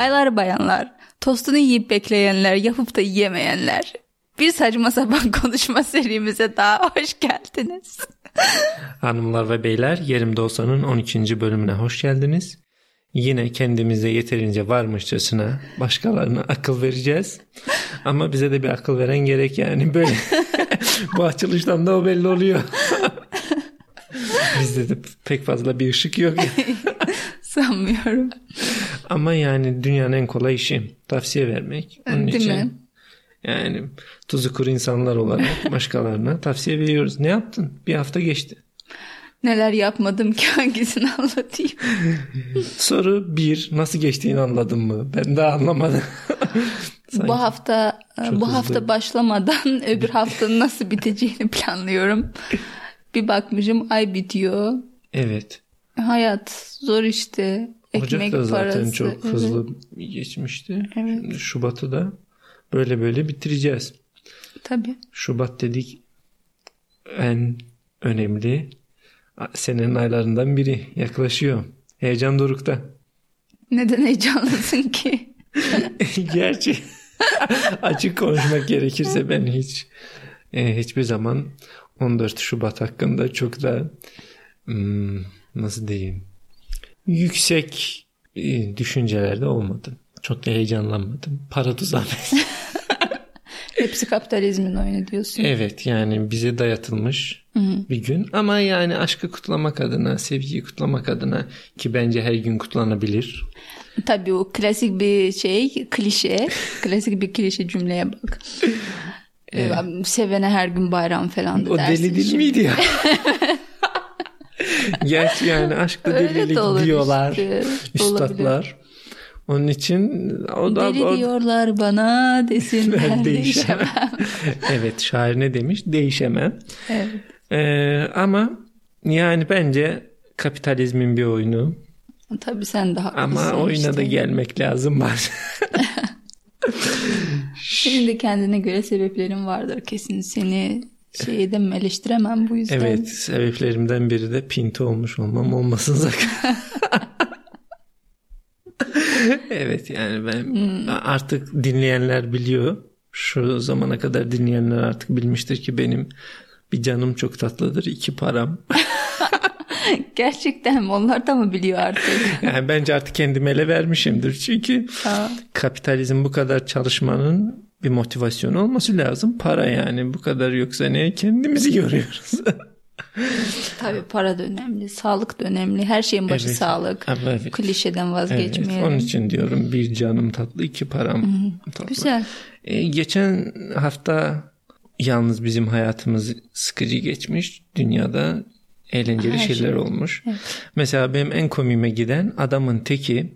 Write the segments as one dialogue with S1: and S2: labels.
S1: Baylar bayanlar, tostunu yiyip bekleyenler, yapıp da yiyemeyenler. Bir saçma sapan konuşma serimize daha hoş geldiniz.
S2: Hanımlar ve beyler Yerimde Olsa'nın 12. bölümüne hoş geldiniz. Yine kendimize yeterince varmışçasına başkalarına akıl vereceğiz. Ama bize de bir akıl veren gerek yani böyle. Bu açılıştan da o belli oluyor. Bizde de pek fazla bir ışık yok.
S1: Sanmıyorum.
S2: Ama yani dünyanın en kolay işi tavsiye vermek. Onun
S1: Değil
S2: için
S1: mi?
S2: yani tuzu kuru insanlar olarak başkalarına tavsiye veriyoruz. Ne yaptın? Bir hafta geçti.
S1: Neler yapmadım ki hangisini anlatayım.
S2: Soru bir nasıl geçtiğini anladın mı? Ben daha anlamadım. Sanki.
S1: bu hafta
S2: Çok
S1: bu
S2: hızlı.
S1: hafta başlamadan öbür haftanın nasıl biteceğini planlıyorum. Bir bakmışım ay bitiyor.
S2: Evet.
S1: Hayat zor işte.
S2: Ocak
S1: Ekmek
S2: da zaten
S1: parası.
S2: çok
S1: Evet.
S2: hızlı geçmişti.
S1: Evet.
S2: Şimdi Şubat'ı da böyle böyle bitireceğiz.
S1: Tabii.
S2: Şubat dedik en önemli senenin aylarından biri yaklaşıyor. Heyecan dorukta.
S1: Neden heyecanlısın ki?
S2: Gerçi açık konuşmak gerekirse ben hiç e, hiçbir zaman 14 Şubat hakkında çok da hmm, nasıl diyeyim yüksek e, düşüncelerde olmadım. Çok da heyecanlanmadım. Para tuzağı.
S1: Hepsi kapitalizmin oyunu diyorsun.
S2: evet yani bize dayatılmış bir gün ama yani aşkı kutlamak adına, sevgiyi kutlamak adına ki bence her gün kutlanabilir.
S1: Tabii o klasik bir şey, klişe. klasik bir klişe cümleye bak. Ee, Sevene her gün bayram falan da
S2: O
S1: dersin
S2: deli dil
S1: şimdi.
S2: miydi ya? Gerçi yani aşkta delilik
S1: de
S2: diyorlar
S1: işte.
S2: üstadlar. Onun için o da
S1: Deli
S2: o-
S1: diyorlar bana desinler değişemem.
S2: evet şair ne demiş? Değişemem.
S1: Evet.
S2: Ee, ama yani bence kapitalizmin bir oyunu.
S1: Tabii sen haklısın.
S2: Ama oyuna
S1: işte.
S2: da gelmek lazım bazen.
S1: Senin de kendine göre sebeplerin vardır kesin. Seni şeyi de eleştiremem bu yüzden.
S2: evet sebeplerimden biri de pinti olmuş olmam olmasın sakın. evet yani ben
S1: Hmm.
S2: artık dinleyenler biliyor. Şu zamana kadar dinleyenler artık bilmiştir ki benim bir canım çok tatlıdır. iki param.
S1: Gerçekten mi? Onlar da mı biliyor artık?
S2: Yani bence artık kendimi ele vermişimdir. Çünkü
S1: Aa,
S2: kapitalizm bu kadar çalışmanın bir motivasyonu olması lazım. Para yani bu kadar yoksa ne kendimizi görüyoruz.
S1: tabii para da önemli. Sağlık da önemli. Her şeyin başı
S2: Evet.
S1: sağlık.
S2: Evet.
S1: Klişeden
S2: Evet,
S1: vazgeçmeyelim.
S2: onun için diyorum bir canım tatlı iki param tatlı.
S1: Güzel.
S2: E, geçen hafta yalnız bizim hayatımız sıkıcı geçmiş. Dünyada eğlenceli
S1: Her
S2: şeyler
S1: şey.
S2: olmuş.
S1: Evet.
S2: Mesela benim en komiğime giden adamın teki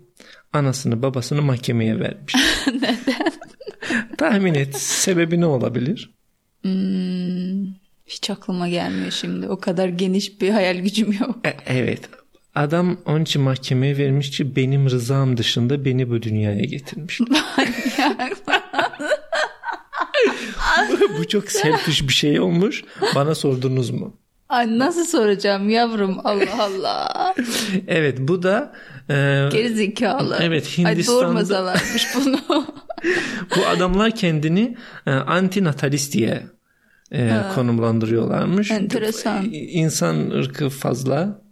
S2: anasını babasını mahkemeye vermiş. Neden? Tahmin et. Sebebi ne olabilir?
S1: Hmm, hiç aklıma gelmiyor şimdi. O kadar geniş bir hayal gücüm yok.
S2: E, evet. Adam onun için mahkemeye vermiş ki benim rızam dışında beni bu dünyaya getirmiş. bu çok selfish bir şey olmuş. Bana sordunuz mu?
S1: Ay nasıl soracağım yavrum Allah Allah.
S2: Evet bu da e,
S1: Geri zekalı.
S2: Evet,
S1: Ay
S2: Hindistan'da-
S1: doğurmasalarmış bunu.
S2: bu adamlar kendini e, antinatalist diye e, konumlandırıyorlarmış.
S1: Enteresan.
S2: İnsan ırkı fazla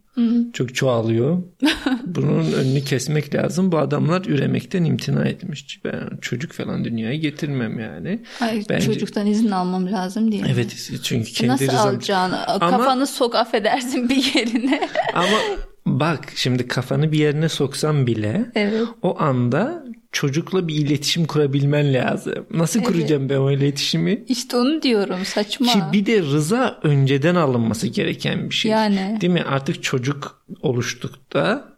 S2: çok çoğalıyor. Bunun önünü kesmek lazım. Bu adamlar üremekten imtina etmiş. Ben çocuk falan dünyaya getirmem yani.
S1: Ay
S2: Bence-
S1: çocuktan izin almam lazım mi?
S2: Evet çünkü kendi
S1: Nasıl
S2: rızam.
S1: alacaksın? Kafanı sok affedersin bir yerine.
S2: Ama bak şimdi kafanı bir yerine soksan bile
S1: Evet.
S2: o anda çocukla bir iletişim kurabilmen lazım. Nasıl
S1: Evet.
S2: kuracağım ben o iletişimi?
S1: İşte onu diyorum saçma.
S2: Ki bir de rıza önceden alınması gereken bir şey.
S1: Yani.
S2: Değil mi? Artık çocuk oluştukta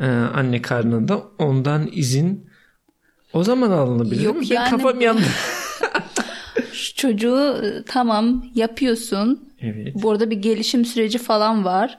S2: e, anne karnında ondan izin o zaman alınabilir.
S1: Yok?
S2: Ben
S1: yani
S2: kafam yandı.
S1: Şu çocuğu e, tamam yapıyorsun.
S2: evet.
S1: Bu arada bir gelişim süreci falan var.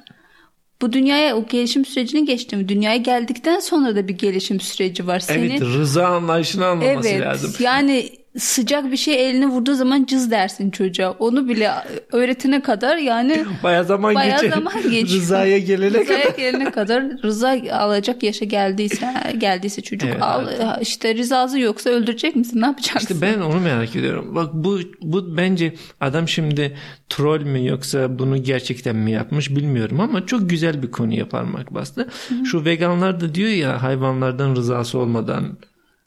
S1: Bu dünyaya o gelişim sürecini geçtim. Dünyaya geldikten sonra da bir gelişim süreci var. Senin
S2: Evet rıza anlayışını anlaması
S1: Evet
S2: lazım.
S1: yani sıcak bir şey eline vurduğu zaman cız dersin çocuğa. Onu bile öğretene kadar yani
S2: Baya zaman
S1: bayağı
S2: geçer.
S1: zaman geçiyor.
S2: Rızaya gelene
S1: Rızaya
S2: kadar.
S1: gelene kadar rıza alacak yaşa geldiyse geldiyse çocuk
S2: Evet,
S1: al işte rızası yoksa öldürecek misin ne yapacaksın?
S2: İşte ben onu merak ediyorum. Bak bu bu bence adam şimdi troll mü yoksa bunu gerçekten mi yapmış bilmiyorum ama çok güzel bir konuya parmak bastı. Şu veganlar da diyor ya hayvanlardan rızası olmadan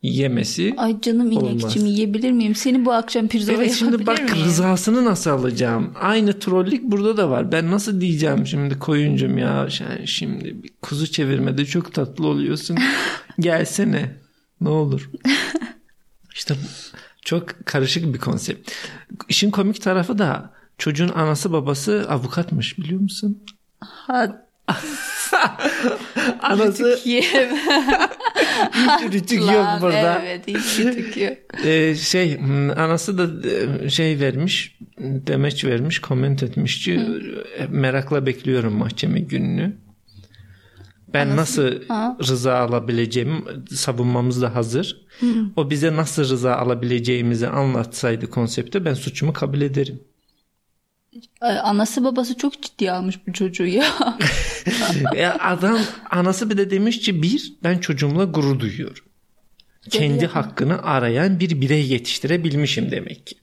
S2: yemesi.
S1: Ay canım inekçim yiyebilir miyim? Seni bu akşam pirzola
S2: Evet şimdi bak
S1: miyim?
S2: rızasını nasıl alacağım? Aynı trollük burada da var. Ben nasıl diyeceğim şimdi koyuncum ya sen şimdi bir kuzu çevirmede çok tatlı oluyorsun. Gelsene. Ne olur. İşte çok karışık bir konsept. İşin komik tarafı da çocuğun anası babası avukatmış biliyor musun?
S1: Ha,
S2: Anası
S1: yiyemem.
S2: Hiç rütük yok
S1: Lan,
S2: burada.
S1: Evet hiç rütük yok.
S2: Ee, şey hmm, anası da e, şey vermiş demeç vermiş koment etmiş ki e, merakla bekliyorum mahkeme gününü. Ben nasıl
S1: Ha.
S2: rıza alabileceğim savunmamız da hazır. O bize nasıl rıza alabileceğimizi anlatsaydı konsepte ben suçumu kabul ederim.
S1: Anası babası çok ciddiye almış bu çocuğu ya.
S2: e adam anası bir de demiş ki bir ben çocuğumla gurur duyuyorum. Kendi hakkını arayan bir birey yetiştirebilmişim demek ki.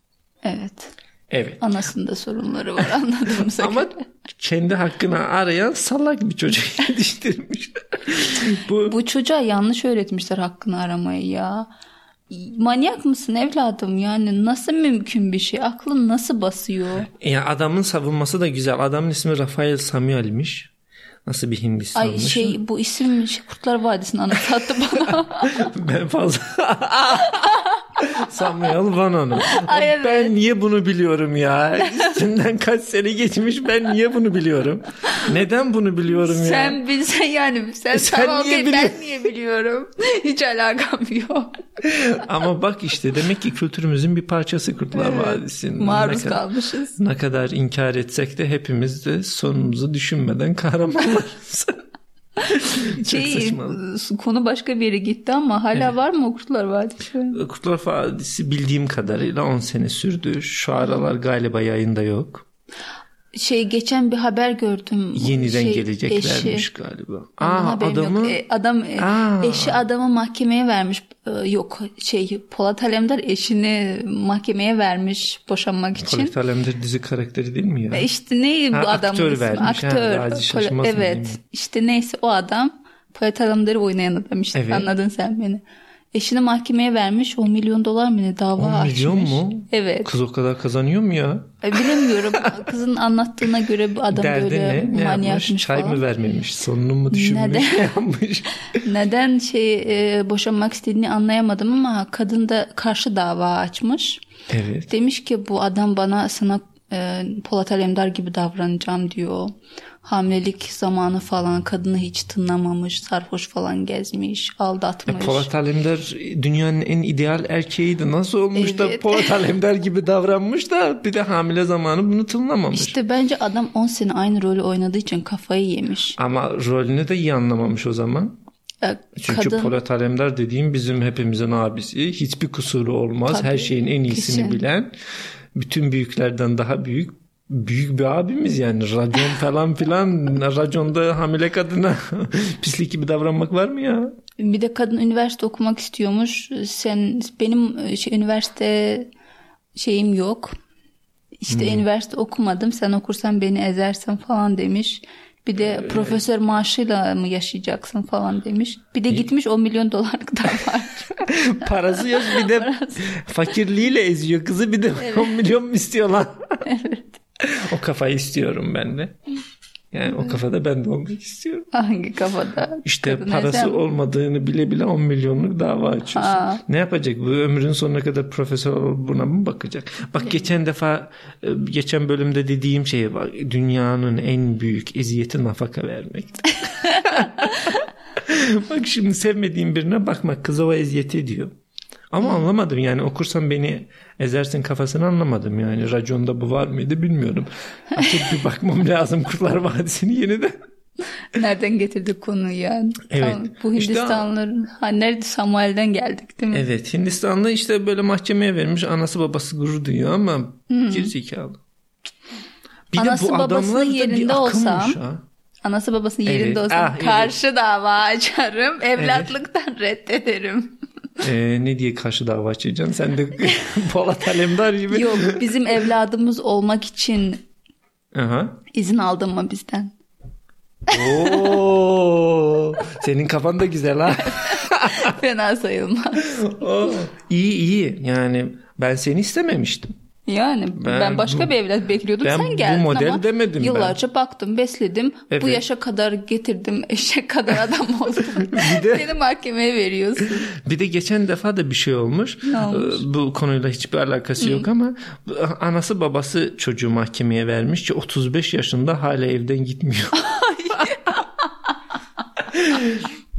S1: evet.
S2: Evet.
S1: Anasında sorunları var anladığımıza
S2: Ama
S1: göre.
S2: kendi hakkını arayan salak bir çocuk yetiştirmiş. Bu
S1: Bu çocuğa yanlış öğretmişler hakkını aramayı ya. Manyak mısın evladım yani nasıl mümkün bir şey aklın nasıl basıyor
S2: ya adamın savunması da güzel. Adamın ismi Rafael Samuel'miş. Nasıl bir
S1: ay
S2: Hindistanmış.
S1: şey bu isim şey, Kurtlar Vadisi'ni anımsattı bana
S2: Ben fazla Samuel Van Hanım.
S1: Ay, evet.
S2: Ben niye bunu biliyorum ya? Üstünden kaç sene geçmiş ben niye bunu biliyorum? Neden bunu biliyorum ya?
S1: sen bilsen yani sen,
S2: Sen
S1: tamam
S2: niye biliyorsun?
S1: ben niye biliyorum hiç alakam yok
S2: Ama bak işte demek ki kültürümüzün bir parçası Kurtlar Vadisi'nin.
S1: maruz
S2: Ne kadar-
S1: kalmışız
S2: Ne kadar inkar etsek de hepimiz de sonumuzu düşünmeden kahramanlarız.
S1: Şey
S2: saçma.
S1: konu başka bir yere gitti ama hala var mı o Kurtlar Vadisi
S2: Kurtlar Vadisi bildiğim kadarıyla 10 sene sürdü. Şu aralar galiba yayında yok.
S1: Şey geçen bir haber gördüm
S2: Yeniden
S1: şey,
S2: geleceklermiş
S1: eşi.
S2: galiba. Aa
S1: haberim yok.
S2: adamı
S1: E, adam e,
S2: Aa.
S1: eşi adamı mahkemeye vermiş. E, yok şey Polat Alemdar eşini mahkemeye vermiş boşanmak için.
S2: Polat Alemdar dizi karakteri değil mi ya?
S1: E işte ne bu
S2: Ha,
S1: adamın
S2: aktör
S1: ismi?
S2: vermiş, ha,
S1: Aktör.
S2: Şaşmaz mı
S1: evet. İşte neyse o adam Polat Alemdar'ı oynayan adam işte.
S2: Evet.
S1: Anladın sen beni. Eşini mahkemeye vermiş 10 milyon dolar mı ne dava
S2: 10
S1: açmış.
S2: milyon mu?
S1: Evet.
S2: Kız o kadar kazanıyor mu ya?
S1: E, bilemiyorum. Kızın anlattığına göre bu adam
S2: Derdi
S1: böyle
S2: ne? Ne yapmış? Çay
S1: falan.
S2: mı vermemiş? Sonunu mu düşünmüş?
S1: Neden?
S2: Ne yapmış?
S1: Neden şey e, boşanmak istediğini anlayamadım ama kadın da karşı dava açmış.
S2: Evet.
S1: Demiş ki bu adam bana sana e, Polat Alemdar gibi davranacağım diyor. Hamilelik zamanı falan kadını hiç tınlamamış, sarhoş falan gezmiş, aldatmış.
S2: Polat Alemdar dünyanın en ideal erkeğiydi. Nasıl olmuş da
S1: Evet.
S2: Polat Alemdar gibi davranmış da bir de hamile zamanı bunu tınlamamış.
S1: İşte bence adam 10 sene aynı rolü oynadığı için kafayı yemiş.
S2: Ama rolünü de iyi anlamamış o zaman.
S1: E,
S2: Çünkü
S1: kadın
S2: Polat Alemdar dediğim bizim hepimizin abisi. Hiçbir kusuru olmaz.
S1: Tabii,
S2: Her şeyin en iyisini
S1: kesin.
S2: bilen. Bütün büyüklerden daha büyük. Büyük bir abimiz yani. Racon falan filan. Raconda hamile kadına pislik gibi davranmak var mı ya?
S1: bir de kadın üniversite okumak istiyormuş. Sen benim şey, üniversite şeyim yok. İşte üniversite okumadım. Sen okursan beni ezersin falan demiş. Bir de profesör maaşıyla mı yaşayacaksın falan demiş. Bir de gitmiş 10 milyon dolarlık dava
S2: Parası yok bir de fakirliğiyle eziyor kızı bir de 10 milyon mu istiyorlar? o kafayı istiyorum ben de. Yani o kafada ben de olmak istiyorum.
S1: Hangi kafada?
S2: İşte
S1: Kadın
S2: parası
S1: ezen-
S2: olmadığını bile bile 10 milyonluk dava açıyorsun.
S1: Ha.
S2: Ne yapacak? Bu ömrün sonuna kadar profesör buna mı bakacak? Bak geçen defa e, geçen bölümde dediğim şey var. Dünyanın en büyük eziyeti nafaka vermek. Bak şimdi sevmediğim birine bakmak kız o eziyeti ediyor. Ama anlamadım yani okursan beni ezersin kafasını anlamadım yani. Raconda bu var mıydı bilmiyorum. Açıp bir bakmam lazım Kurtlar Vadisi'ni yeniden.
S1: Nereden getirdik konuyu yani?
S2: Evet.
S1: Tamam, bu Hindistanlıların ha nerede Samuel'den geldik değil mi?
S2: Evet Hindistan'da işte böyle mahkemeye vermiş anası babası gurur duyuyor ama hmm. gerizekalı. Bir
S1: Anası
S2: de bu
S1: babasının yerinde olsam-
S2: ha.
S1: Anası babasının
S2: Evet.
S1: yerinde olsam
S2: Ah, evet.
S1: karşı dava açarım. Evlatlıktan reddederim.
S2: Ee, ne diye karşı dava açacaksın? Sen de Polat Alemdar gibi.
S1: Yok bizim evladımız olmak için
S2: Aha.
S1: izin aldın mı bizden?
S2: Oo, senin kafan da güzel ha.
S1: Fena sayılmaz.
S2: Oo, iyi iyi. Yani ben seni istememiştim.
S1: Yani ben,
S2: Ben
S1: başka
S2: bu-
S1: bir evlat bekliyordum
S2: ben
S1: sen
S2: bu
S1: geldin
S2: model
S1: ama
S2: demedim ben.
S1: yıllarca baktım besledim
S2: Evet.
S1: bu yaşa kadar getirdim eşek kadar adam oldum.
S2: Bir de-
S1: Seni mahkemeye veriyorsun.
S2: Bir de geçen defa da bir şey olmuş.
S1: Ne olmuş?
S2: Ee, Bu konuyla hiçbir alakası yok ama bu- anası babası çocuğu mahkemeye vermiş ki 35 yaşında hala evden gitmiyor.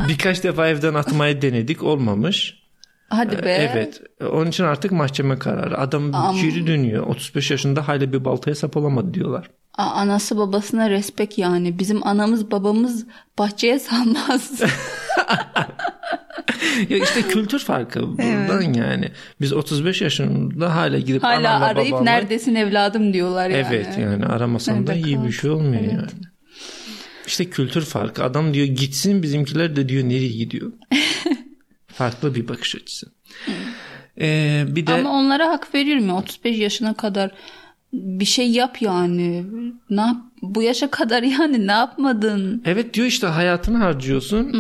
S2: Birkaç defa evden atmayı denedik olmamış.
S1: Hadi be.
S2: Evet. Onun için artık mahkeme kararı. Adam
S1: Am-
S2: geri dönüyor. 35 yaşında hala bir baltaya sap olamadı diyorlar.
S1: A- Anası babasına respekt yani. Bizim anamız babamız bahçeye salmaz.
S2: Ya işte kültür farkı buradan yani. Biz 35 yaşında hala gidip
S1: Hala
S2: anamla
S1: arayıp
S2: babamla-
S1: neredesin evladım diyorlar yani.
S2: Evet yani aramasan da iyi bir şey olmuyor
S1: Evet.
S2: yani. İşte kültür farkı. Adam diyor gitsin bizimkiler de diyor nereye gidiyor. Farklı bir bakış açısı. Ee, bir de
S1: Ama onlara hak veriyorum ya 35 yaşına kadar bir şey yap yani. Ne yap- bu yaşa kadar yani ne yapmadın?
S2: evet diyor işte hayatını harcıyorsun.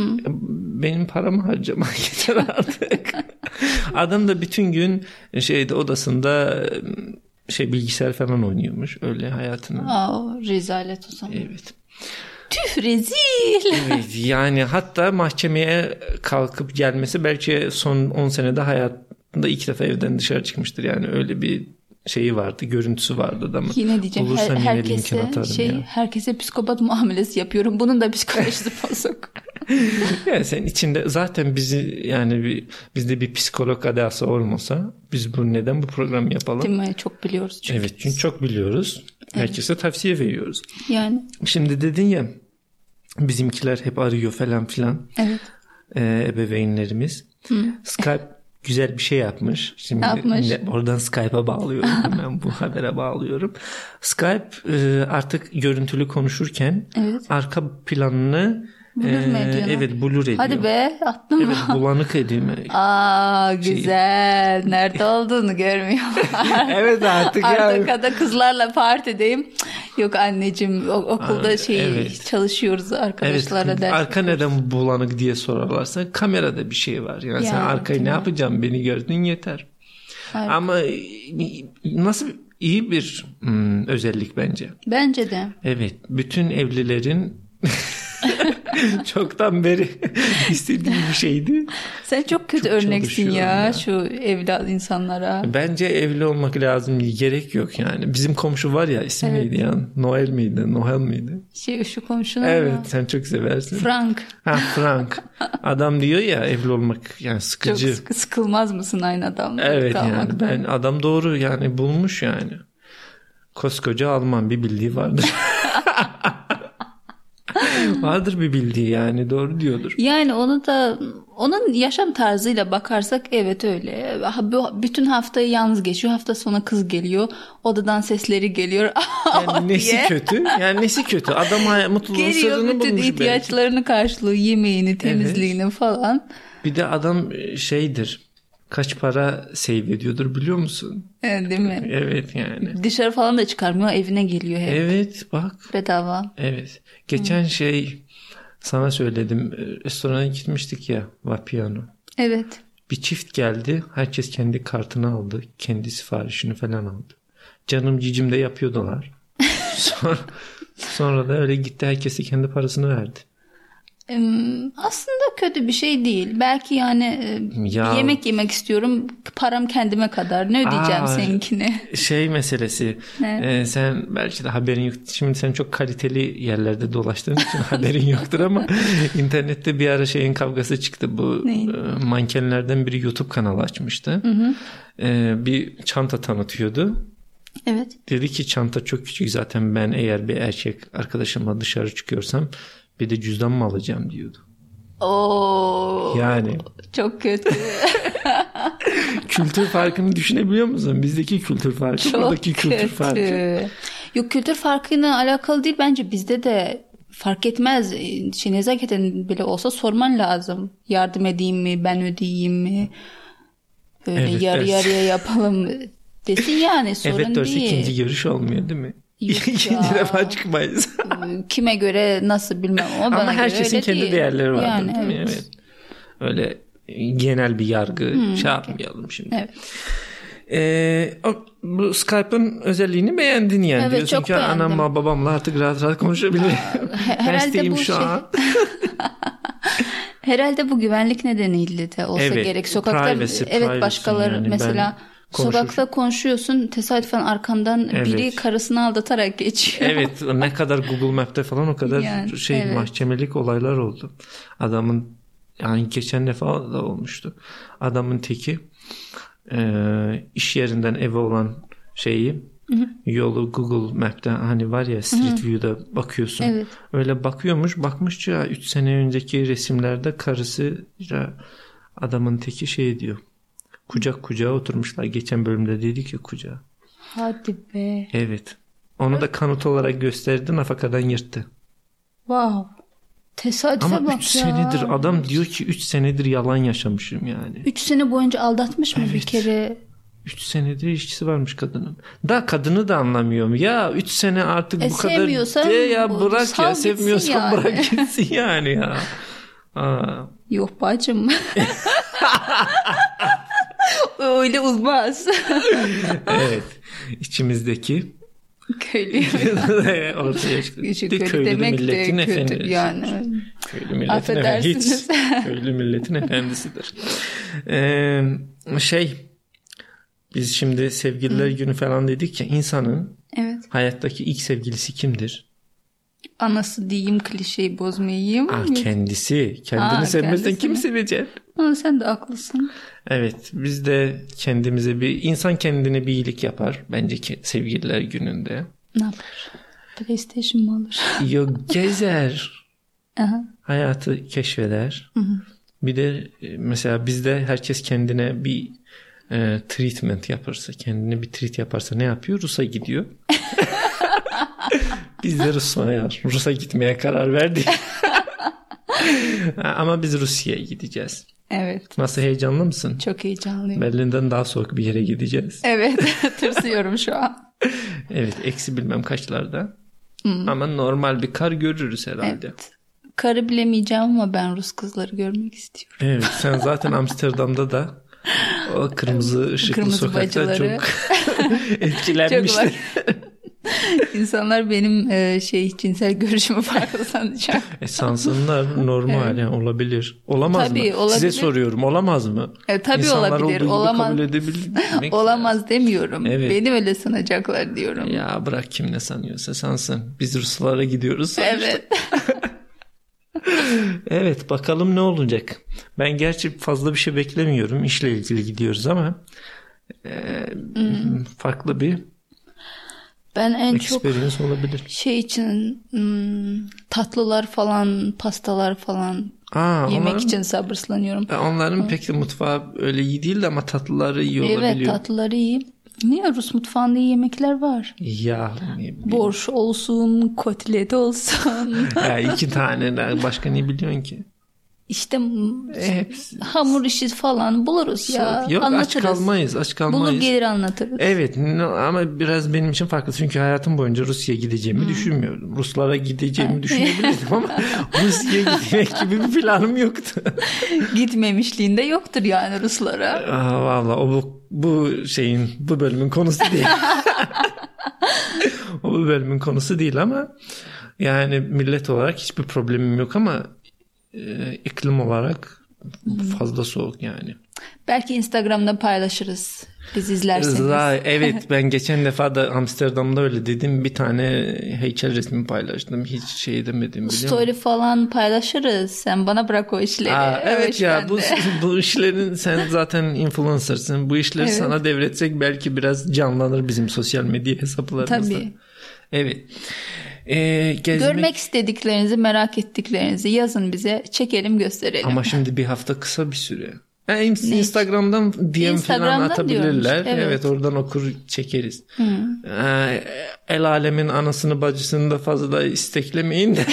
S2: Benim paramı harcama yeter artık. Adam da bütün gün şeyde odasında şey bilgisayar falan oynuyormuş öyle hayatını.
S1: Aa, rezalet o zaman.
S2: Evet.
S1: Tüh rezil.
S2: Evet yani hatta mahkemeye kalkıp gelmesi belki son 10 senede hayatında ilk defa evden dışarı çıkmıştır. Yani öyle bir şeyi vardı, görüntüsü vardı adamın.
S1: Yine diyeceğim her-
S2: Bulursam linkini
S1: herkese şey
S2: ya.
S1: herkese psikopat muamelesi yapıyorum. Bunun da psikolojisi bozuk.
S2: Yani sen içinde zaten bizi yani bir, bizde bir psikolog adası olmasa biz bu neden bu programı yapalım?
S1: Değil mi? Çok biliyoruz çünkü.
S2: Evet çünkü çok biliyoruz. Herkese tavsiye veriyoruz.
S1: Yani
S2: Şimdi dedin ya bizimkiler hep arıyor falan filan.
S1: evet.
S2: e, ebeveynlerimiz. Skype güzel bir şey yapmış. Şimdi
S1: yapmış?
S2: oradan Skype'a bağlıyorum. Hemen bu habere bağlıyorum. Skype e, artık görüntülü konuşurken
S1: Evet.
S2: arka planını
S1: Blur lan?
S2: evet blur ediyor.
S1: Hadi be attım.
S2: Evet bulanık ediyor.
S1: Aa güzel. Nerede olduğunu görmüyorlar.
S2: evet artık ya.
S1: Arkada kızlarla partideyim. Yok anneciğim okulda
S2: Aa,
S1: şey
S2: evet.
S1: çalışıyoruz
S2: Evet,
S1: arkadaşlarla ders.
S2: arka neden bulanık diye sorarlarsa kamerada bir şey var. Yani sen
S1: Ya,
S2: arkayı ne
S1: mi?
S2: yapacaksın beni gördün yeter.
S1: Hayır.
S2: Ama nasıl iyi bir hmm, özellik bence.
S1: Bence de.
S2: Evet, bütün evlilerin çoktan beri istediği bir şeydi.
S1: Sen çok kötü
S2: Çok
S1: örneksin ya,
S2: ya.
S1: şu evlat insanlara.
S2: Bence evli olmak lazım. Gerek yok yani. Bizim komşu var ya ismi
S1: Evet.
S2: neydi ya? Noel miydi? Noel miydi?
S1: Şey şu komşunun
S2: Evet,
S1: ama.
S2: sen çok seversin.
S1: Frank.
S2: ha Frank. Adam diyor ya evli olmak yani
S1: Çok
S2: sıkıcı.
S1: sıkı, sıkılmaz mısın aynı adamla?
S2: Evet yani ben adam doğru yani bulmuş yani. Koskoca Alman bir bildiği vardır. vardır bir bildiği yani doğru diyordur.
S1: Yani onu da onun yaşam tarzıyla bakarsak evet öyle. Bütün haftayı yalnız geçiyor. Hafta sonu kız geliyor. Odadan sesleri geliyor.
S2: Yani nesi kötü? Yani nesi kötü? Adam mutluluğun
S1: Geliyor
S2: sırrını
S1: bütün
S2: bulmuş belki.
S1: ihtiyaçlarını karşılıyor. Yemeğini, temizliğini falan.
S2: Bir de adam şeydir. Kaç para save ediyordur biliyor musun?
S1: Evet, değil mi?
S2: Evet yani.
S1: Dışarı falan da çıkarmıyor. Evine geliyor hep.
S2: Evet bak.
S1: Bedava.
S2: Evet. Geçen şey sana söyledim. e, Restorana gitmiştik ya. Vapiano.
S1: Evet.
S2: Bir çift geldi. Herkes kendi kartını aldı. Kendi siparişini falan aldı. Canım cicim de yapıyordular. sonra, sonra da öyle gitti. Herkese kendi parasını verdi.
S1: Aslında kötü bir şey değil. Belki yani e,
S2: Ya-
S1: yemek yemek istiyorum. Param kendime kadar. Ne ödeyeceğim
S2: Aa,
S1: seninkine?
S2: Şey meselesi. E, sen belki de haberin yok. Şimdi sen çok kaliteli yerlerde dolaştığın için haberin yoktur ama internette bir ara şeyin kavgası çıktı. Bu
S1: Neyin?
S2: e, mankenlerden biri YouTube kanalı açmıştı. E, bir çanta tanıtıyordu.
S1: Evet.
S2: Dedi ki çanta çok küçük zaten ben eğer bir erkek arkadaşımla dışarı çıkıyorsam Bir de cüzdan mı alacağım diyordu.
S1: Oo.
S2: Yani.
S1: Çok kötü.
S2: kültür farkını düşünebiliyor musun? Bizdeki kültür farkı,
S1: Çok
S2: buradaki kültür
S1: kötü.
S2: farkı.
S1: Yok kültür farkıyla alakalı değil bence bizde de fark etmez. Şey, nezaketen bile olsa sorman lazım. Yardım edeyim mi, ben ödeyeyim mi? Böyle
S2: Evet,
S1: yarı
S2: dersin.
S1: yarıya yapalım desin yani sorun
S2: Evet
S1: değil.
S2: ikinci görüş olmuyor değil mi? İkinci defa çıkmayız.
S1: Kime göre nasıl bilmem ama bana
S2: Ama
S1: göre öyle
S2: kendi
S1: değil.
S2: değerleri vardır
S1: Yani,
S2: değil mi?
S1: evet.
S2: Evet. Öyle genel bir yargı şey yapmayalım şimdi.
S1: Evet.
S2: Ee, bu Skype'ın özelliğini beğendin yani.
S1: Evet,
S2: Diyorsun
S1: çok
S2: ki
S1: beğendim.
S2: babamla artık rahat rahat konuşabilirim.
S1: herhalde bu
S2: şu
S1: şey-
S2: an.
S1: Herhalde bu güvenlik nedeniyle de olsa
S2: Evet,
S1: gerek. Sokakta
S2: privacy,
S1: evet
S2: privacy
S1: başkaları
S2: yani.
S1: mesela
S2: Ben konuşur-
S1: sokakta konuşuyorsun tesadüfen arkandan
S2: Evet.
S1: biri karısını aldatarak geçiyor.
S2: evet ne kadar Google Map'te falan o kadar
S1: Yani,
S2: şey
S1: evet.
S2: mahkemelik olaylar oldu. Adamın yani geçen defa da olmuştu. Adamın teki e, iş yerinden eve olan şeyi yolu Google Map'te hani var ya Street View'da bakıyorsun.
S1: Evet.
S2: Öyle bakıyormuş bakmış ya 3 sene önceki resimlerde karısı ya adamın teki şey diyor. Kucak kucağa oturmuşlar. Geçen bölümde dedik ya kucağa.
S1: Hadi be.
S2: Evet. Onu da kanıt olarak gösterdi nafakadan yırttı.
S1: Wow. Tesadüfe
S2: Ama
S1: bak
S2: 3
S1: ya.
S2: senedir adam diyor ki 3 senedir yalan yaşamışım yani.
S1: 3 sene boyunca aldatmış mı bir
S2: Evet.
S1: kere?
S2: 3 senedir ilişkisi varmış kadının. Da kadını da anlamıyorum. Ya 3 sene artık
S1: E,
S2: bu kadar
S1: sevmiyorsan
S2: de ya bırak ya sevmiyorsan
S1: yani.
S2: bırak gitsin yani ya. Aa,
S1: Yok bacım. Öyle olmaz.
S2: evet. İçimizdeki
S1: Köylü.
S2: ortaya çıktı. Köylü,
S1: köylü demek de
S2: milletin
S1: kötü
S2: efendisi.
S1: yani.
S2: Köylü milletin
S1: Affedersiniz.
S2: efendisi. Köylü milletin efendisidir. Ee, şey biz şimdi sevgililer günü falan dedik ya insanın
S1: Evet.
S2: hayattaki ilk sevgilisi kimdir?
S1: Anası diyeyim klişeyi bozmayayım.
S2: Ah, kendisi. Kendini
S1: Aa,
S2: sevmezsen
S1: kendisi
S2: kimi
S1: mi? Aa, sen de haklısın.
S2: Evet biz de kendimize bir insan kendine bir iyilik yapar bence ki sevgililer gününde.
S1: Ne yapar? PlayStation mı alır?
S2: Yok gezer.
S1: Aha.
S2: hayatı keşfeder. Bir de e, mesela bizde herkes kendine bir e, treatment yaparsa, kendine bir treat yaparsa ne yapıyor? Rus'a gidiyor. biz de Rus'a Rus'a gitmeye karar verdik. Ama biz Rusya'ya gideceğiz.
S1: Evet.
S2: Nasıl heyecanlı mısın?
S1: Çok heyecanlıyım.
S2: Berlin'den daha soğuk bir yere gideceğiz.
S1: Evet. Tırsıyorum şu an.
S2: Evet, eksi bilmem kaçlarda. Ama normal bir kar görürüz herhalde.
S1: Evet. Karı bilemeyeceğim ama ben Rus kızları görmek istiyorum.
S2: Evet sen zaten Amsterdam'da da o kırmızı ışıklı
S1: Kırmızı
S2: sokakta
S1: bacıları.
S2: çok
S1: Çok
S2: etkilenmişti.
S1: var. İnsanlar benim e, şey cinsel görüşümü farklı sanacak.
S2: e, sansınlar normal yani olabilir. Olamaz
S1: Tabii,
S2: mı? Size
S1: olabilir.
S2: soruyorum olamaz mı?
S1: E, tabii
S2: İnsanlar
S1: olabilir. Olamaz.
S2: kabul edebilmek
S1: Olamaz demiyorum.
S2: Evet.
S1: Beni öyle sanacaklar diyorum.
S2: Ya bırak kim ne sanıyorsa sansın. Biz Ruslara gidiyoruz. sonuçta.
S1: Evet.
S2: Evet bakalım ne olacak. Ben gerçi fazla bir şey beklemiyorum. İşle ilgili gidiyoruz ama e, farklı bir
S1: Ben en çok
S2: experience olabilir.
S1: şey için hmm, tatlılar falan, pastalar falan
S2: Aa,
S1: yemek
S2: onların-
S1: için sabırsızlanıyorum.
S2: E, Onların pek de mutfağı öyle iyi değil de ama tatlıları iyi
S1: Evet
S2: olabiliyor.
S1: tatlıları iyi. Niye Rus mutfağında iyi yemekler var?
S2: Ya.
S1: Borş olsun, kotlet olsun.
S2: ya iki tane başka ne biliyorsun ki?
S1: İşte m-
S2: E, hepsi.
S1: hamur işi falan buluruz ya.
S2: Yok aç
S1: anlatırız.
S2: kalmayız aç
S1: Bulur
S2: kalmayız.
S1: gelir anlatırız.
S2: Evet ama biraz benim için farklı. Çünkü hayatım boyunca Rusya'ya gideceğimi düşünmüyordum. Ruslara gideceğimi düşünebilirdim ama Rusya'ya gitmek gibi bir planım yoktu.
S1: Gitmemişliğinde yoktur yani Ruslara.
S2: Aa, Valla o bu, bu şeyin bu bölümün konusu değil. o bu bölümün konusu değil ama yani millet olarak hiçbir problemim yok ama e, iklim olarak fazla soğuk yani.
S1: Belki Instagram'da paylaşırız. Biz izlerseniz.
S2: Evet ben geçen defa da Amsterdam'da öyle dedim. Bir tane heykel resmi paylaştım. Hiç şey demedim biliyor musun?
S1: Story falan paylaşırız. Sen bana bırak o işleri.
S2: Aa, evet
S1: O
S2: ya bu bu işlerin sen zaten influencer'sın. Bu işleri
S1: Evet.
S2: sana devretsek belki biraz canlanır bizim sosyal medya hesaplarımızda.
S1: Tabii.
S2: Evet. E, gezmek...
S1: Görmek istediklerinizi, merak ettiklerinizi yazın bize. Çekelim, gösterelim.
S2: Ama şimdi bir hafta kısa bir süre. Yani Instagram'dan DM
S1: Instagram'dan
S2: falan atabilirler. Evet.
S1: evet.
S2: oradan okur çekeriz. Ee, el alemin anasını bacısını da fazla isteklemeyin de.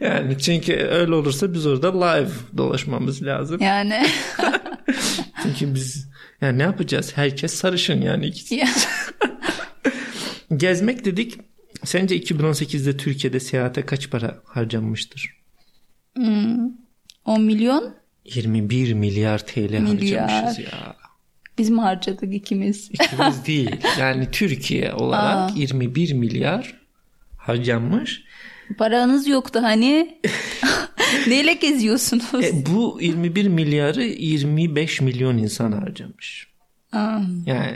S2: yani çünkü öyle olursa biz orada live dolaşmamız lazım.
S1: Yani
S2: Çünkü biz yani ne yapacağız? Herkes sarışın yani ikisi. Gezmek dedik. Sence 2018'de Türkiye'de seyahate kaç para harcanmıştır?
S1: 10 milyon
S2: 21 milyar TL
S1: Milyar.
S2: harcamışız ya.
S1: biz mi harcadık ikimiz?
S2: İkimiz değil. Yani Türkiye olarak
S1: Aa.
S2: 21 milyar harcanmış.
S1: Paranız yoktu hani. Neyle geziyorsunuz?
S2: E, bu 21 milyarı 25 milyon insan harcamış.
S1: Aa,
S2: Yani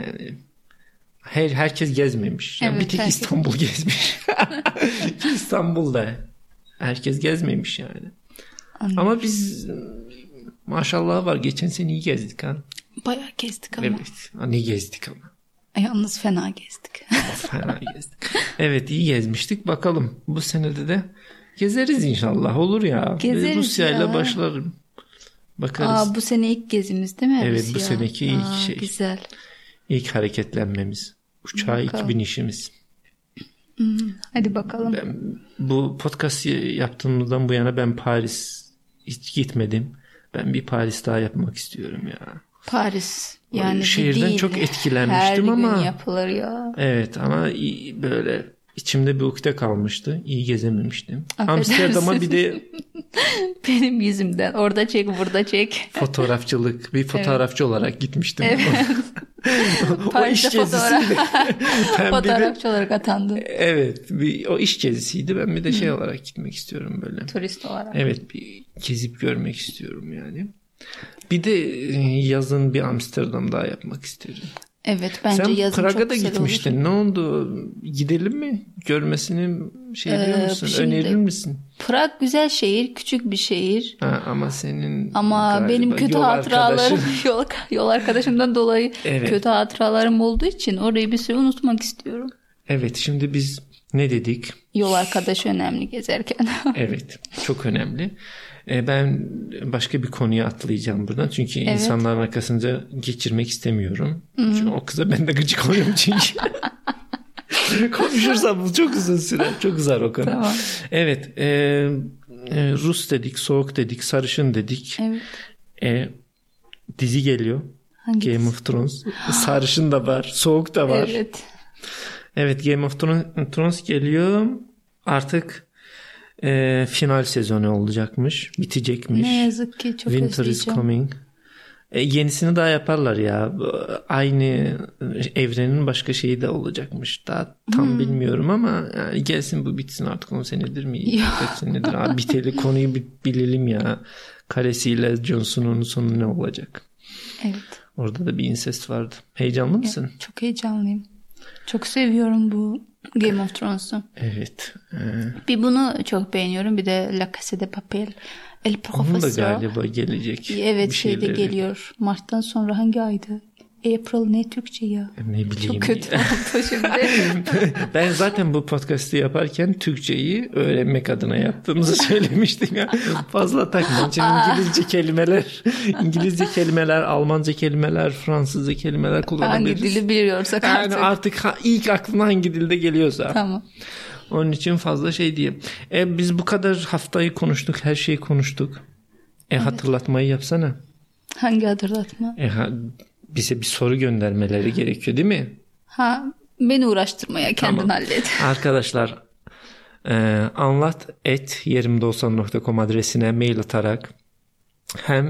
S2: her herkes gezmemiş. Yani
S1: Evet,
S2: bir tek
S1: herkes-
S2: İstanbul gezmiş. İstanbul'da herkes gezmemiş yani.
S1: Anladım.
S2: Ama biz maşallah var geçen sene iyi gezdik ha.
S1: bayağı gezdik ama.
S2: Evet. Ne gezdik ama.
S1: Yalnız fena gezdik.
S2: Fena gezdik. Evet iyi gezmiştik. Bakalım bu senede de gezeriz inşallah. Olur ya.
S1: Gezeriz
S2: Rusya ile başlarım. Bakarız.
S1: Aa, bu sene ilk gezimiz değil mi?
S2: Evet, bu
S1: Rusya?
S2: seneki ilk
S1: Aa,
S2: şey.
S1: Güzel.
S2: İlk hareketlenmemiz. Uçağa
S1: Bakalım.
S2: 2000 işimiz.
S1: Hadi bakalım.
S2: Ben, bu podcast yaptığımızdan bu yana ben Paris hiç gitmedim. Ben bir Paris daha yapmak istiyorum ya.
S1: Paris. Yani
S2: şehirden
S1: değil.
S2: çok etkilenmiştim
S1: Her
S2: ama-
S1: gün yapılır ya.
S2: Evet ama böyle içimde bir ukde kalmıştı. İyi gezememiştim.
S1: Affedersin.
S2: Amsterdam'a bir de
S1: Benim yüzümden. Orada çek, burada çek.
S2: fotoğrafçılık bir fotoğrafçı olarak gitmiştim. o
S1: Paris'te
S2: iş gezisiydi. de,
S1: Fotoğrafçı olarak atandı.
S2: evet bir, o iş gezisiydi. Ben bir de şey olarak gitmek istiyorum böyle.
S1: Turist olarak.
S2: Evet bir gezip görmek istiyorum yani. Bir de e, yazın bir Amsterdam daha yapmak isterim.
S1: Evet bence
S2: Sen
S1: yazın
S2: Prag'a
S1: çok
S2: da gitmiştin.
S1: olur.
S2: Ne oldu? Gidelim mi? Görmesini şey diyor
S1: Ee,
S2: musun?
S1: şimdi-
S2: Önerir misin?
S1: Prag güzel şehir, küçük bir şehir.
S2: Ha, ama senin
S1: Ama benim kötü
S2: yol
S1: hatıralarım yol, yol arkadaşımdan dolayı
S2: Evet.
S1: kötü hatıralarım olduğu için orayı bir süre unutmak istiyorum.
S2: Evet şimdi biz ne dedik?
S1: Yol arkadaşı önemli gezerken.
S2: Evet çok önemli. Ee, ben başka bir konuya atlayacağım buradan. Çünkü
S1: Evet.
S2: insanların arkasınca geçirmek istemiyorum. Çünkü o kıza ben de gıcık oluyorum çünkü. Konuşursam bu çok uzun süre. Çok uzar o konu.
S1: Tamam.
S2: Evet. e, e, Rus dedik, soğuk dedik, sarışın dedik.
S1: evet.
S2: E, dizi geliyor.
S1: Hangisi?
S2: Game of Thrones. Sarışın da var, soğuk da var. Evet,
S1: Evet.
S2: Game of Thrones geliyor. Artık e, final sezonu olacakmış. Bitecekmiş.
S1: Ne yazık ki çok
S2: Winter is coming. E, yenisini daha yaparlar ya. Aynı evrenin başka şeyi de olacakmış. Daha tam
S1: Hmm.
S2: bilmiyorum ama yani gelsin bu bitsin artık 10 senedir mi? Kaç senedir? Abi biteli konuyu bilelim ya. Karesiyle Jon Snow'un sonu ne olacak?
S1: Evet.
S2: Orada da bir incest vardı. Heyecanlı mısın?
S1: Çok heyecanlıyım. Çok seviyorum bu Game of Thrones'u.
S2: Evet. Ee,
S1: Bir bunu çok beğeniyorum. Bir de La Casa de Papel. El
S2: onun da galiba gelecek.
S1: Evet şeyde geliyor. Mart'tan sonra hangi aydı? April ne Türkçe ya?
S2: Ne bileyim.
S1: Çok kötü oldu şimdi.
S2: Ben zaten bu podcast'i yaparken Türkçeyi öğrenmek adına yaptığımızı söylemiştim ya. Fazla takma. Şimdi İngilizce kelimeler, İngilizce kelimeler, Almanca kelimeler, Fransızca kelimeler
S1: hangi
S2: kullanabiliriz.
S1: dili biliyorsak
S2: Yani
S1: artık.
S2: artık ha- ilk aklına hangi dilde geliyorsa.
S1: Tamam.
S2: Onun için fazla şey diyeyim. E, biz bu kadar haftayı konuştuk, her şeyi konuştuk. E hatırlatmayı yapsana.
S1: Hangi hatırlatma?
S2: E, ha- bize bir soru göndermeleri gerekiyor değil mi?
S1: Ha beni uğraştırmaya kendin
S2: Tamam.
S1: hallet.
S2: Arkadaşlar e, anlat et yerimdeolsan.com adresine mail atarak hem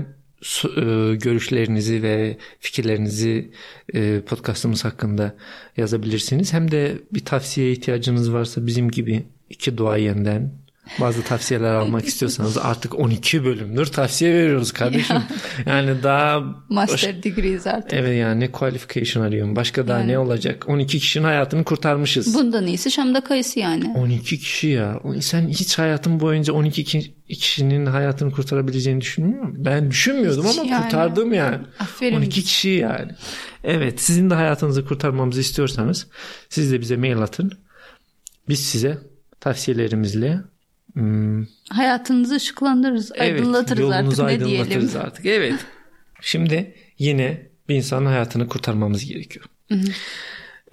S2: e, görüşlerinizi ve fikirlerinizi e, podcastımız hakkında yazabilirsiniz. Hem de bir tavsiye ihtiyacınız varsa bizim gibi iki duayenden bazı tavsiyeler almak istiyorsanız artık 12 bölümdür tavsiye veriyoruz kardeşim. Yani daha
S1: Master degrees artık.
S2: evet yani qualification arıyorum. Başka daha
S1: Yani.
S2: ne olacak? 12 kişinin hayatını kurtarmışız.
S1: Bundan iyisi Şam'da kayısı yani.
S2: 12 kişi ya. Sen hiç hayatın boyunca 12 ki- kişinin hayatını kurtarabileceğini düşünmüyor musun? Ben düşünmüyordum
S1: Hiç
S2: ama
S1: yani.
S2: kurtardım yani.
S1: Aferin.
S2: 12 kişi yani. Evet sizin de hayatınızı kurtarmamızı istiyorsanız siz de bize mail atın. biz size tavsiyelerimizle hmm,
S1: Hayatınızı ışıklandırırız, aydınlatırız
S2: yolunuzu
S1: artık ne
S2: aydınlatırız
S1: diyelim.
S2: artık. Evet. Şimdi yine bir insanın hayatını kurtarmamız gerekiyor.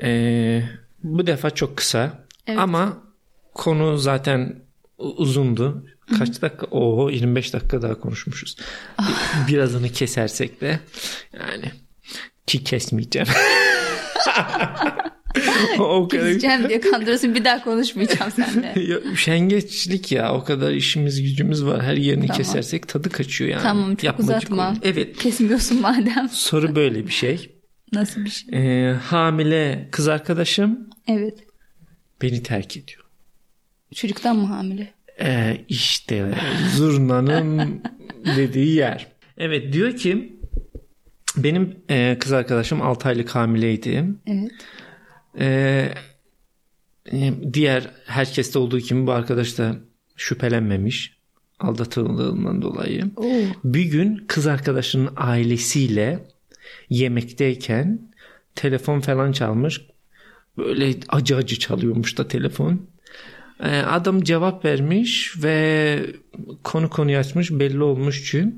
S2: Ee, bu defa çok kısa
S1: Evet.
S2: ama konu zaten uzundu. Kaç dakika? Oo 25 dakika daha konuşmuşuz. Bir- Birazını kesersek de yani ki kesmeyeceğim. o kadar
S1: Keseceğim diye kandırırsın bir daha konuşmayacağım seninle.
S2: ya, üşengeçlik ya o kadar işimiz gücümüz var her yerini
S1: Tamam.
S2: kesersek tadı kaçıyor yani.
S1: Tamam, çok
S2: Yapmacık
S1: uzatma.
S2: oluyor. Evet
S1: Kesmiyorsun madem.
S2: soru böyle bir şey.
S1: Nasıl bir şey?
S2: Ee, hamile kız arkadaşım
S1: Evet.
S2: beni terk ediyor.
S1: Çocuktan mı hamile?
S2: Ee, işte zurnanın dediği yer. Evet diyor ki benim e, kız arkadaşım 6 aylık hamileydi.
S1: Evet.
S2: Ee, e, diğer herkeste olduğu gibi bu arkadaş da şüphelenmemiş aldatıldığından dolayı.
S1: Oo.
S2: Bir gün kız arkadaşının ailesiyle yemekteyken telefon falan çalmış. Böyle acı acı çalıyormuş da telefon. Ee, adam cevap vermiş ve konu konuyu açmış belli olmuş ki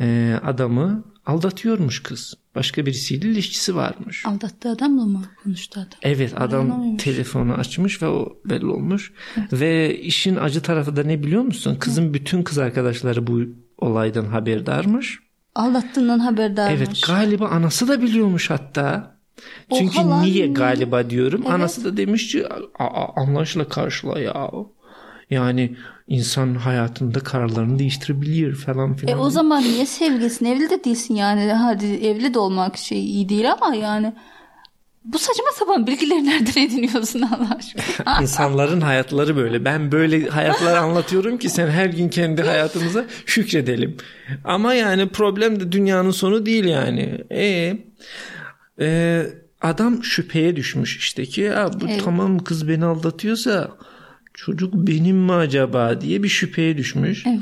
S2: e, adamı aldatıyormuş kız. Başka birisiyle ilişkisi varmış.
S1: Aldattığı adamla mı konuştu adam?
S2: Evet adam telefonu açmış ve o belli olmuş. Ve işin acı tarafı da ne biliyor musun? Kızın bütün kız arkadaşları bu olaydan haberdarmış.
S1: Aldattığından haberdarmış.
S2: Evet galiba anası da biliyormuş hatta.
S1: Oha
S2: Çünkü
S1: lan.
S2: niye galiba diyorum.
S1: Evet.
S2: Anası da demiş ki "Aa, anlayışla karşıla ya. Yani insan hayatında kararlarını değiştirebilir falan filan.
S1: E o zaman niye sevgilisin? Evli de değilsin yani. Hadi evli de olmak şey iyi değil ama yani. Bu saçma sapan bilgileri nereden ediniyorsun Allah aşkına?
S2: İnsanların hayatları böyle. Ben böyle hayatlar anlatıyorum ki sen her gün kendi hayatımıza şükredelim. Ama yani problem de dünyanın sonu değil yani. E, e, adam şüpheye düşmüş işte ki ya bu
S1: Evet.
S2: tamam kız beni aldatıyorsa çocuk benim mi acaba diye bir şüpheye düşmüş.
S1: Evet.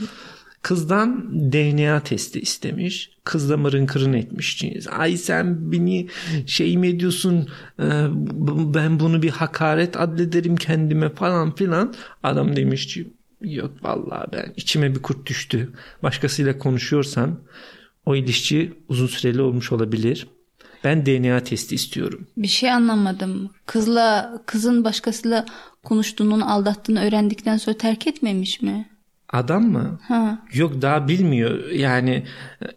S2: Kızdan DNA testi istemiş. Kız da mırın kırın etmiş. Ay sen beni şey mi ediyorsun e, b- ben bunu bir hakaret addederim kendime falan filan. Adam demiş ki yok vallahi ben içime bir kurt düştü. Başkasıyla konuşuyorsan o ilişki uzun süreli olmuş olabilir. Ben DNA testi istiyorum.
S1: Bir şey anlamadım. Kızla kızın başkasıyla konuştuğunun aldattığını öğrendikten sonra terk etmemiş mi?
S2: Adam mı?
S1: Ha.
S2: Yok daha bilmiyor. Yani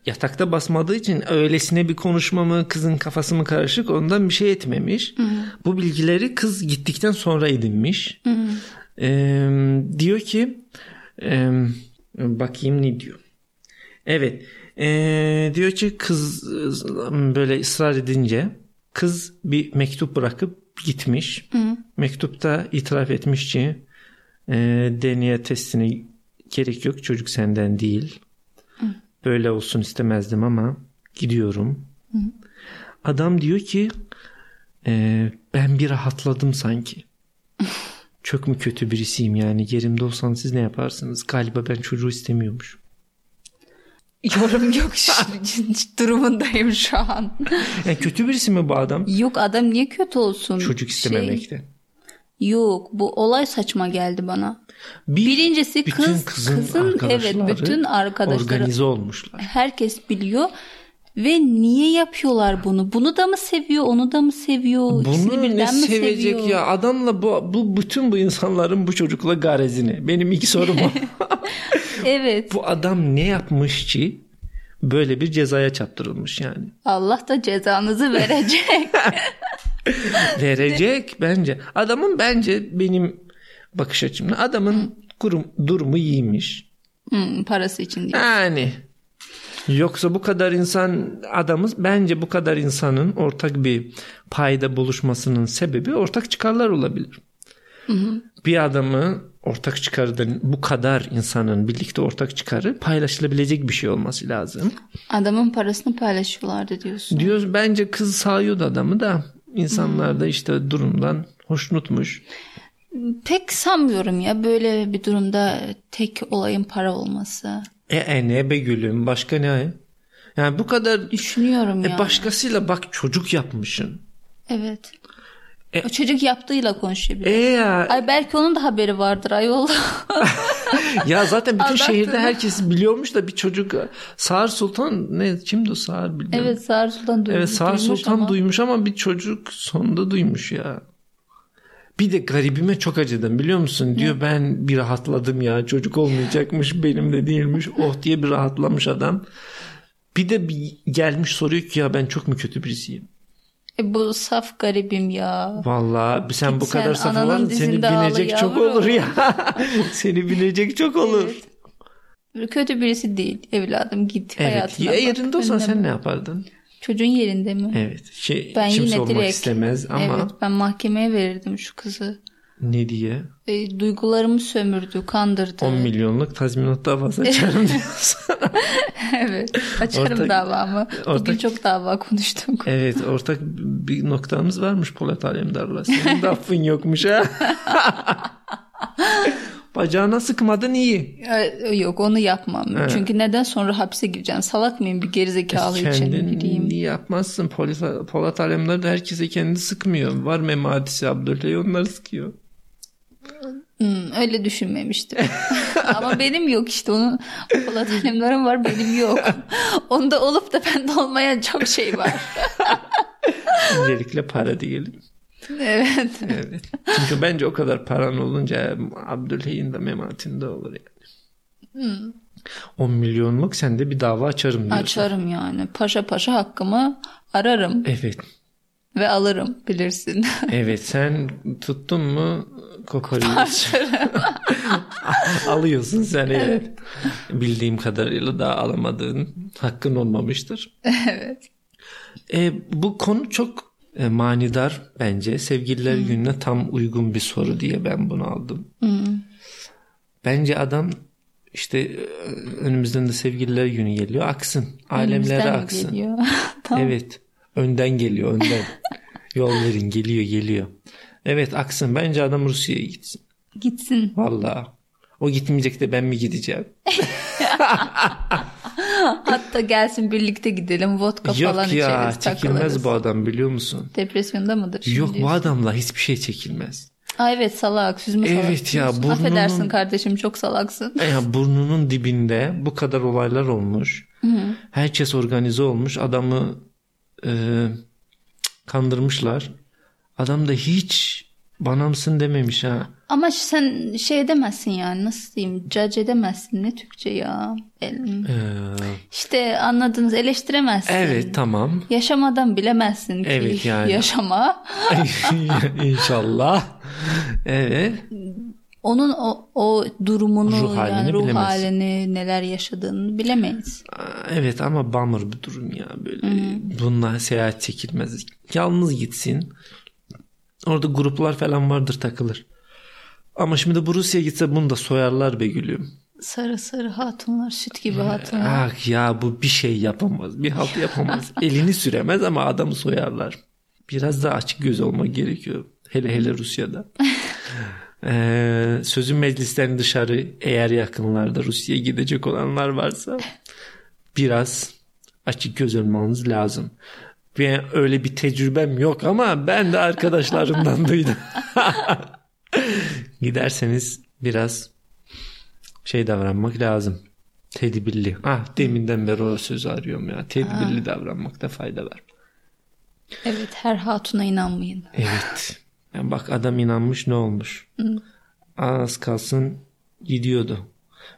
S2: yatakta basmadığı için öylesine bir konuşma mı kızın kafası mı karışık ondan bir şey etmemiş. Bu bilgileri kız gittikten sonra edinmiş. Ee, diyor ki e, bakayım ne diyor. Evet ee, diyor ki kız böyle ısrar edince kız bir mektup bırakıp gitmiş. Mektupta itiraf etmiş ki e, DNA testini gerek yok çocuk senden değil. Böyle olsun istemezdim ama gidiyorum. Adam diyor ki e, ben bir rahatladım sanki. Çok mu kötü birisiyim yani yerimde olsan siz ne yaparsınız? Galiba ben çocuğu istemiyormuş.
S1: Yorum yok şu durumundayım şu an.
S2: Yani kötü birisi mi bu adam?
S1: Yok adam niye kötü olsun?
S2: Çocuk
S1: Şey,
S2: istememekte.
S1: yok bu olay saçma geldi bana.
S2: Bir,
S1: Birincisi kız
S2: kızın,
S1: kızın evet bütün arkadaşları
S2: organize olmuşlar.
S1: herkes biliyor ve niye yapıyorlar bunu? Bunu da mı seviyor, onu da mı seviyor? İkisini
S2: Bunu ne
S1: birden mi
S2: sevecek
S1: seviyor?
S2: ya adamla bu, bu bütün bu insanların bu çocukla garezini. Benim iki sorum o.
S1: Evet.
S2: bu adam ne yapmış ki böyle bir cezaya çarptırılmış yani.
S1: Allah da cezanızı verecek.
S2: Verecek bence. Adamın bence benim bakış açımda adamın kurum, durumu iyiymiş.
S1: Hmm, parası için diyor.
S2: Yani yoksa bu kadar insan adamız bence bu kadar insanın ortak bir payda buluşmasının sebebi ortak çıkarlar olabilir. Bir adamı ortak çıkardan bu kadar insanın birlikte ortak çıkarı paylaşılabilecek bir şey olması lazım.
S1: Adamın parasını paylaşıyorlardı diyorsun.
S2: Diyoruz bence kız sağıyordu adamı da insanlar da işte durumdan hoşnutmuş.
S1: Pek sanmıyorum ya böyle bir durumda tek olayın para olması.
S2: E, e ne be gülüm başka ne? Yani bu kadar
S1: Düşünüyorum
S2: e,
S1: ya.
S2: başkasıyla bak çocuk yapmışsın.
S1: Evet. O çocuk yaptığıyla konuşuyor.
S2: E ya.
S1: Ay belki onun da haberi vardır ayol.
S2: ya zaten bütün
S1: Aldattın.
S2: şehirde herkes biliyormuş da bir çocuk Sağır Sultan ne kimdi o Sağır bilmiyorum.
S1: evet Sağır Sultan duymuş.
S2: Evet Sağır
S1: duymuş
S2: Sultan
S1: ama.
S2: duymuş ama bir çocuk sonunda duymuş ya. Bir de garibime çok acıdım biliyor musun? Diyor ben bir rahatladım ya çocuk olmayacakmış benim de değilmiş. Oh diye bir rahatlamış adam. Bir de bir gelmiş soruyor ki ya ben çok mu kötü birisiyim?
S1: E, bu saf garibim ya.
S2: Vallahi sen
S1: Git
S2: bu
S1: sen
S2: kadar saf olan seni binecek çok
S1: yavrum.
S2: olur ya. seni binecek çok olur.
S1: Evet. Kötü birisi değil evladım git
S2: Evet.
S1: hayatına
S2: Ya yerinde olsan sen ne yapardın?
S1: Çocuğun yerinde mi?
S2: Evet. Şey,
S1: Ben
S2: kimse
S1: yine
S2: olmak
S1: direkt
S2: istemez ama
S1: Evet ben mahkemeye verirdim şu kızı.
S2: Ne diye?
S1: E, duygularımı sömürdü, kandırdı.
S2: 10 milyonluk tazminat davası açarım diyorsun.
S1: evet. Açarım
S2: Ortak-
S1: davamı. Bugün
S2: ortak-
S1: çok dava konuştuk.
S2: Evet ortak bir noktamız varmış Polat Alemdar'la. Senin de affın yokmuş ha. Bacağına sıkmadın iyi.
S1: E, Yok onu yapmam.
S2: Evet.
S1: Çünkü neden sonra hapse gireceğim? Salak mıyım bir gerizekalı için
S2: Kendin yapmazsın. Polat, Polat Alemdar da herkese kendi sıkmıyor. Var Memadisi Abdülhey onları sıkıyor.
S1: Hmm, öyle düşünmemiştim. Ama benim yok işte onun Polat Alemdar'ın var benim yok. Onda olup da bende olmayan çok şey var.
S2: Öncelikle para diyelim.
S1: evet.
S2: Evet. Çünkü bence o kadar paran olunca Abdülhey'in de Memad'in de olur yani. 10 milyonluk sen de bir dava açarım diyorsun.
S1: Açarım yani. Paşa paşa hakkımı ararım
S2: Evet.
S1: Ve alırım bilirsin.
S2: Evet sen tuttun mu koparıyorsun. Alıyorsun sen evet. Bildiğim kadarıyla daha alamadığın hakkın olmamıştır.
S1: evet.
S2: E, bu konu çok e, manidar bence. Sevgililer gününe tam uygun bir soru diye ben bunu aldım. Bence adam işte e, önümüzden de sevgililer günü geliyor. Aksın. Alemlere aksın.
S1: geliyor? tamam.
S2: Evet. Önden geliyor önden. Yol verin geliyor geliyor. Evet aksın. Bence adam Rusya'ya gitsin.
S1: Gitsin.
S2: Vallahi. O gitmeyecek de ben mi gideceğim?
S1: Hatta gelsin birlikte gidelim. Vodka falan
S2: Yok ya
S1: içeriz.
S2: çekilmez
S1: takılırız.
S2: bu adam biliyor musun?
S1: Depresyonda mıdır şimdi?
S2: Yok bu adamla hiçbir şey çekilmez.
S1: Aa, evet salak. Süzme salak.
S2: Evet ya,
S1: diyorsun.
S2: burnunun-
S1: Affedersin kardeşim çok salaksın.
S2: Ya burnunun dibinde bu kadar olaylar olmuş. Herkes organize olmuş. Adamı e, kandırmışlar. Adam da hiç bana mısın dememiş ha.
S1: Ama sen şey edemezsin yani nasıl diyeyim judge edemezsin ne Türkçe ya. El-
S2: Ee,
S1: İşte anladınız eleştiremezsin.
S2: evet tamam.
S1: Yaşamadan bilemezsin ki
S2: Evet, yani.
S1: yaşama.
S2: İnşallah. Evet.
S1: Onun o, o durumunu
S2: Ruh halini
S1: yani ruh halini neler yaşadığını bilemeyiz.
S2: Evet ama bummer bir durum ya böyle. Bununla seyahat çekilmez. Yalnız gitsin. Orada gruplar falan vardır takılır. Ama şimdi bu Rusya'ya gitse bunu da soyarlar be gülüm.
S1: Sarı sarı hatunlar süt gibi hatunlar.
S2: Ah ya bu bir şey yapamaz. Bir halt yapamaz. Elini süremez ama adamı soyarlar. Biraz daha açık göz olmak gerekiyor. Hele hele Rusya'da. Ee, sözün meclisten dışarı eğer yakınlarda Rusya'ya gidecek olanlar varsa biraz açık göz olmanız lazım. Ve öyle bir tecrübem yok ama ben de arkadaşlarımdan duydum. Giderseniz biraz şey davranmak lazım. Tedbirli. Ah deminden beri o sözü arıyorum ya. Tedbirli davranmakta fayda var.
S1: Evet her hatuna inanmayın.
S2: Evet. Yani bak adam inanmış ne olmuş. Az kalsın gidiyordu.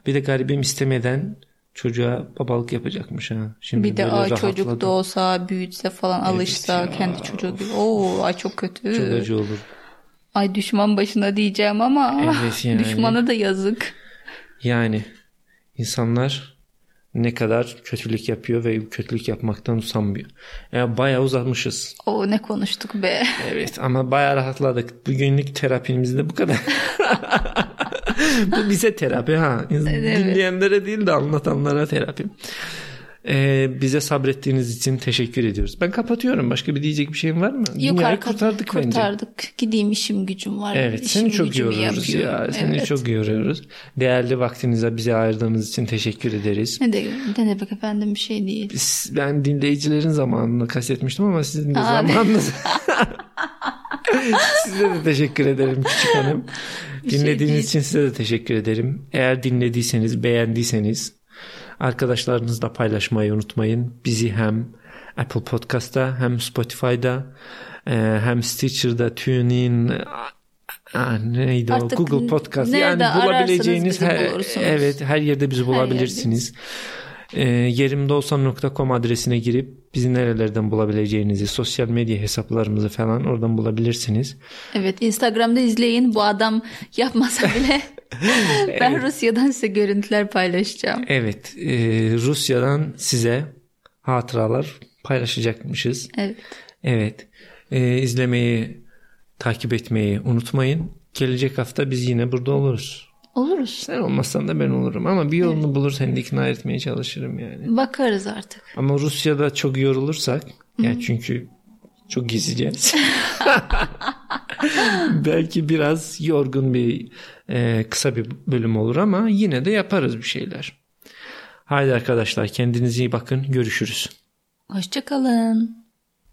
S2: Bir de garibim istemeden çocuğa babalık yapacakmış ha. Şimdi
S1: Bir de ay çocuk doğsa büyütse falan alışsa
S2: ya.
S1: kendi çocuğu gibi. Oo ay çok kötü.
S2: Çok acı olur.
S1: Ay düşman başına diyeceğim ama
S2: Evet yani.
S1: düşmana da yazık.
S2: Yani insanlar ne kadar kötülük yapıyor ve kötülük yapmaktan usanmıyor. Yani bayağı uzatmışız.
S1: O ne konuştuk be.
S2: Evet ama bayağı rahatladık. Bugünlük terapimiz de bu kadar. bu bize terapi ha. Dinleyenlere değil de anlatanlara terapi. Ee, bize sabrettiğiniz için teşekkür ediyoruz. Ben kapatıyorum. Başka bir diyecek bir şeyim var mı? Dünyayı
S1: arka-
S2: kurtardık bence.
S1: kurtardık. Gideyim işim gücüm var.
S2: Evet
S1: İşim
S2: seni çok yoruyoruz ya.
S1: yapıyorum.
S2: Seni
S1: Evet.
S2: çok yoruyoruz. Değerli vaktinize bize ayırdığınız için teşekkür ederiz.
S1: Ne, de, ne demek efendim bir şey değil.
S2: Biz- Ben dinleyicilerin zamanını kastetmiştim ama sizin de zamanınız. size de teşekkür ederim küçük hanım.
S1: Bir şey
S2: Dinlediğiniz
S1: değil.
S2: için size de teşekkür ederim. Eğer dinlediyseniz, beğendiyseniz arkadaşlarınızla paylaşmayı unutmayın. Bizi hem Apple Podcast'ta hem Spotify'da e, hem Stitcher'da, TuneIn, Aa, neydi
S1: Artık
S2: o Google Podcast yani bulabileceğiniz her evet her yerde bizi bulabilirsiniz. E, yerimdeolsam.com adresine girip bizi nerelerden bulabileceğinizi, sosyal medya hesaplarımızı falan oradan bulabilirsiniz.
S1: Evet Instagram'da izleyin. Bu adam yapmasa bile ben Rusya'dan size görüntüler paylaşacağım.
S2: Evet, e, Rusya'dan size hatıralar paylaşacakmışız.
S1: Evet.
S2: Evet, e, izlemeyi, takip etmeyi unutmayın. Gelecek hafta biz yine burada oluruz.
S1: Oluruz.
S2: Sen olmazsan da ben olurum ama bir yolunu bulur seni de ikna etmeye çalışırım yani.
S1: Bakarız artık.
S2: Ama Rusya'da çok yorulursak, yani çünkü çok gezeceğiz. Belki biraz yorgun bir e, kısa bir bölüm olur ama yine de yaparız bir şeyler. Haydi arkadaşlar kendinize iyi bakın. Görüşürüz.
S1: Hoşçakalın.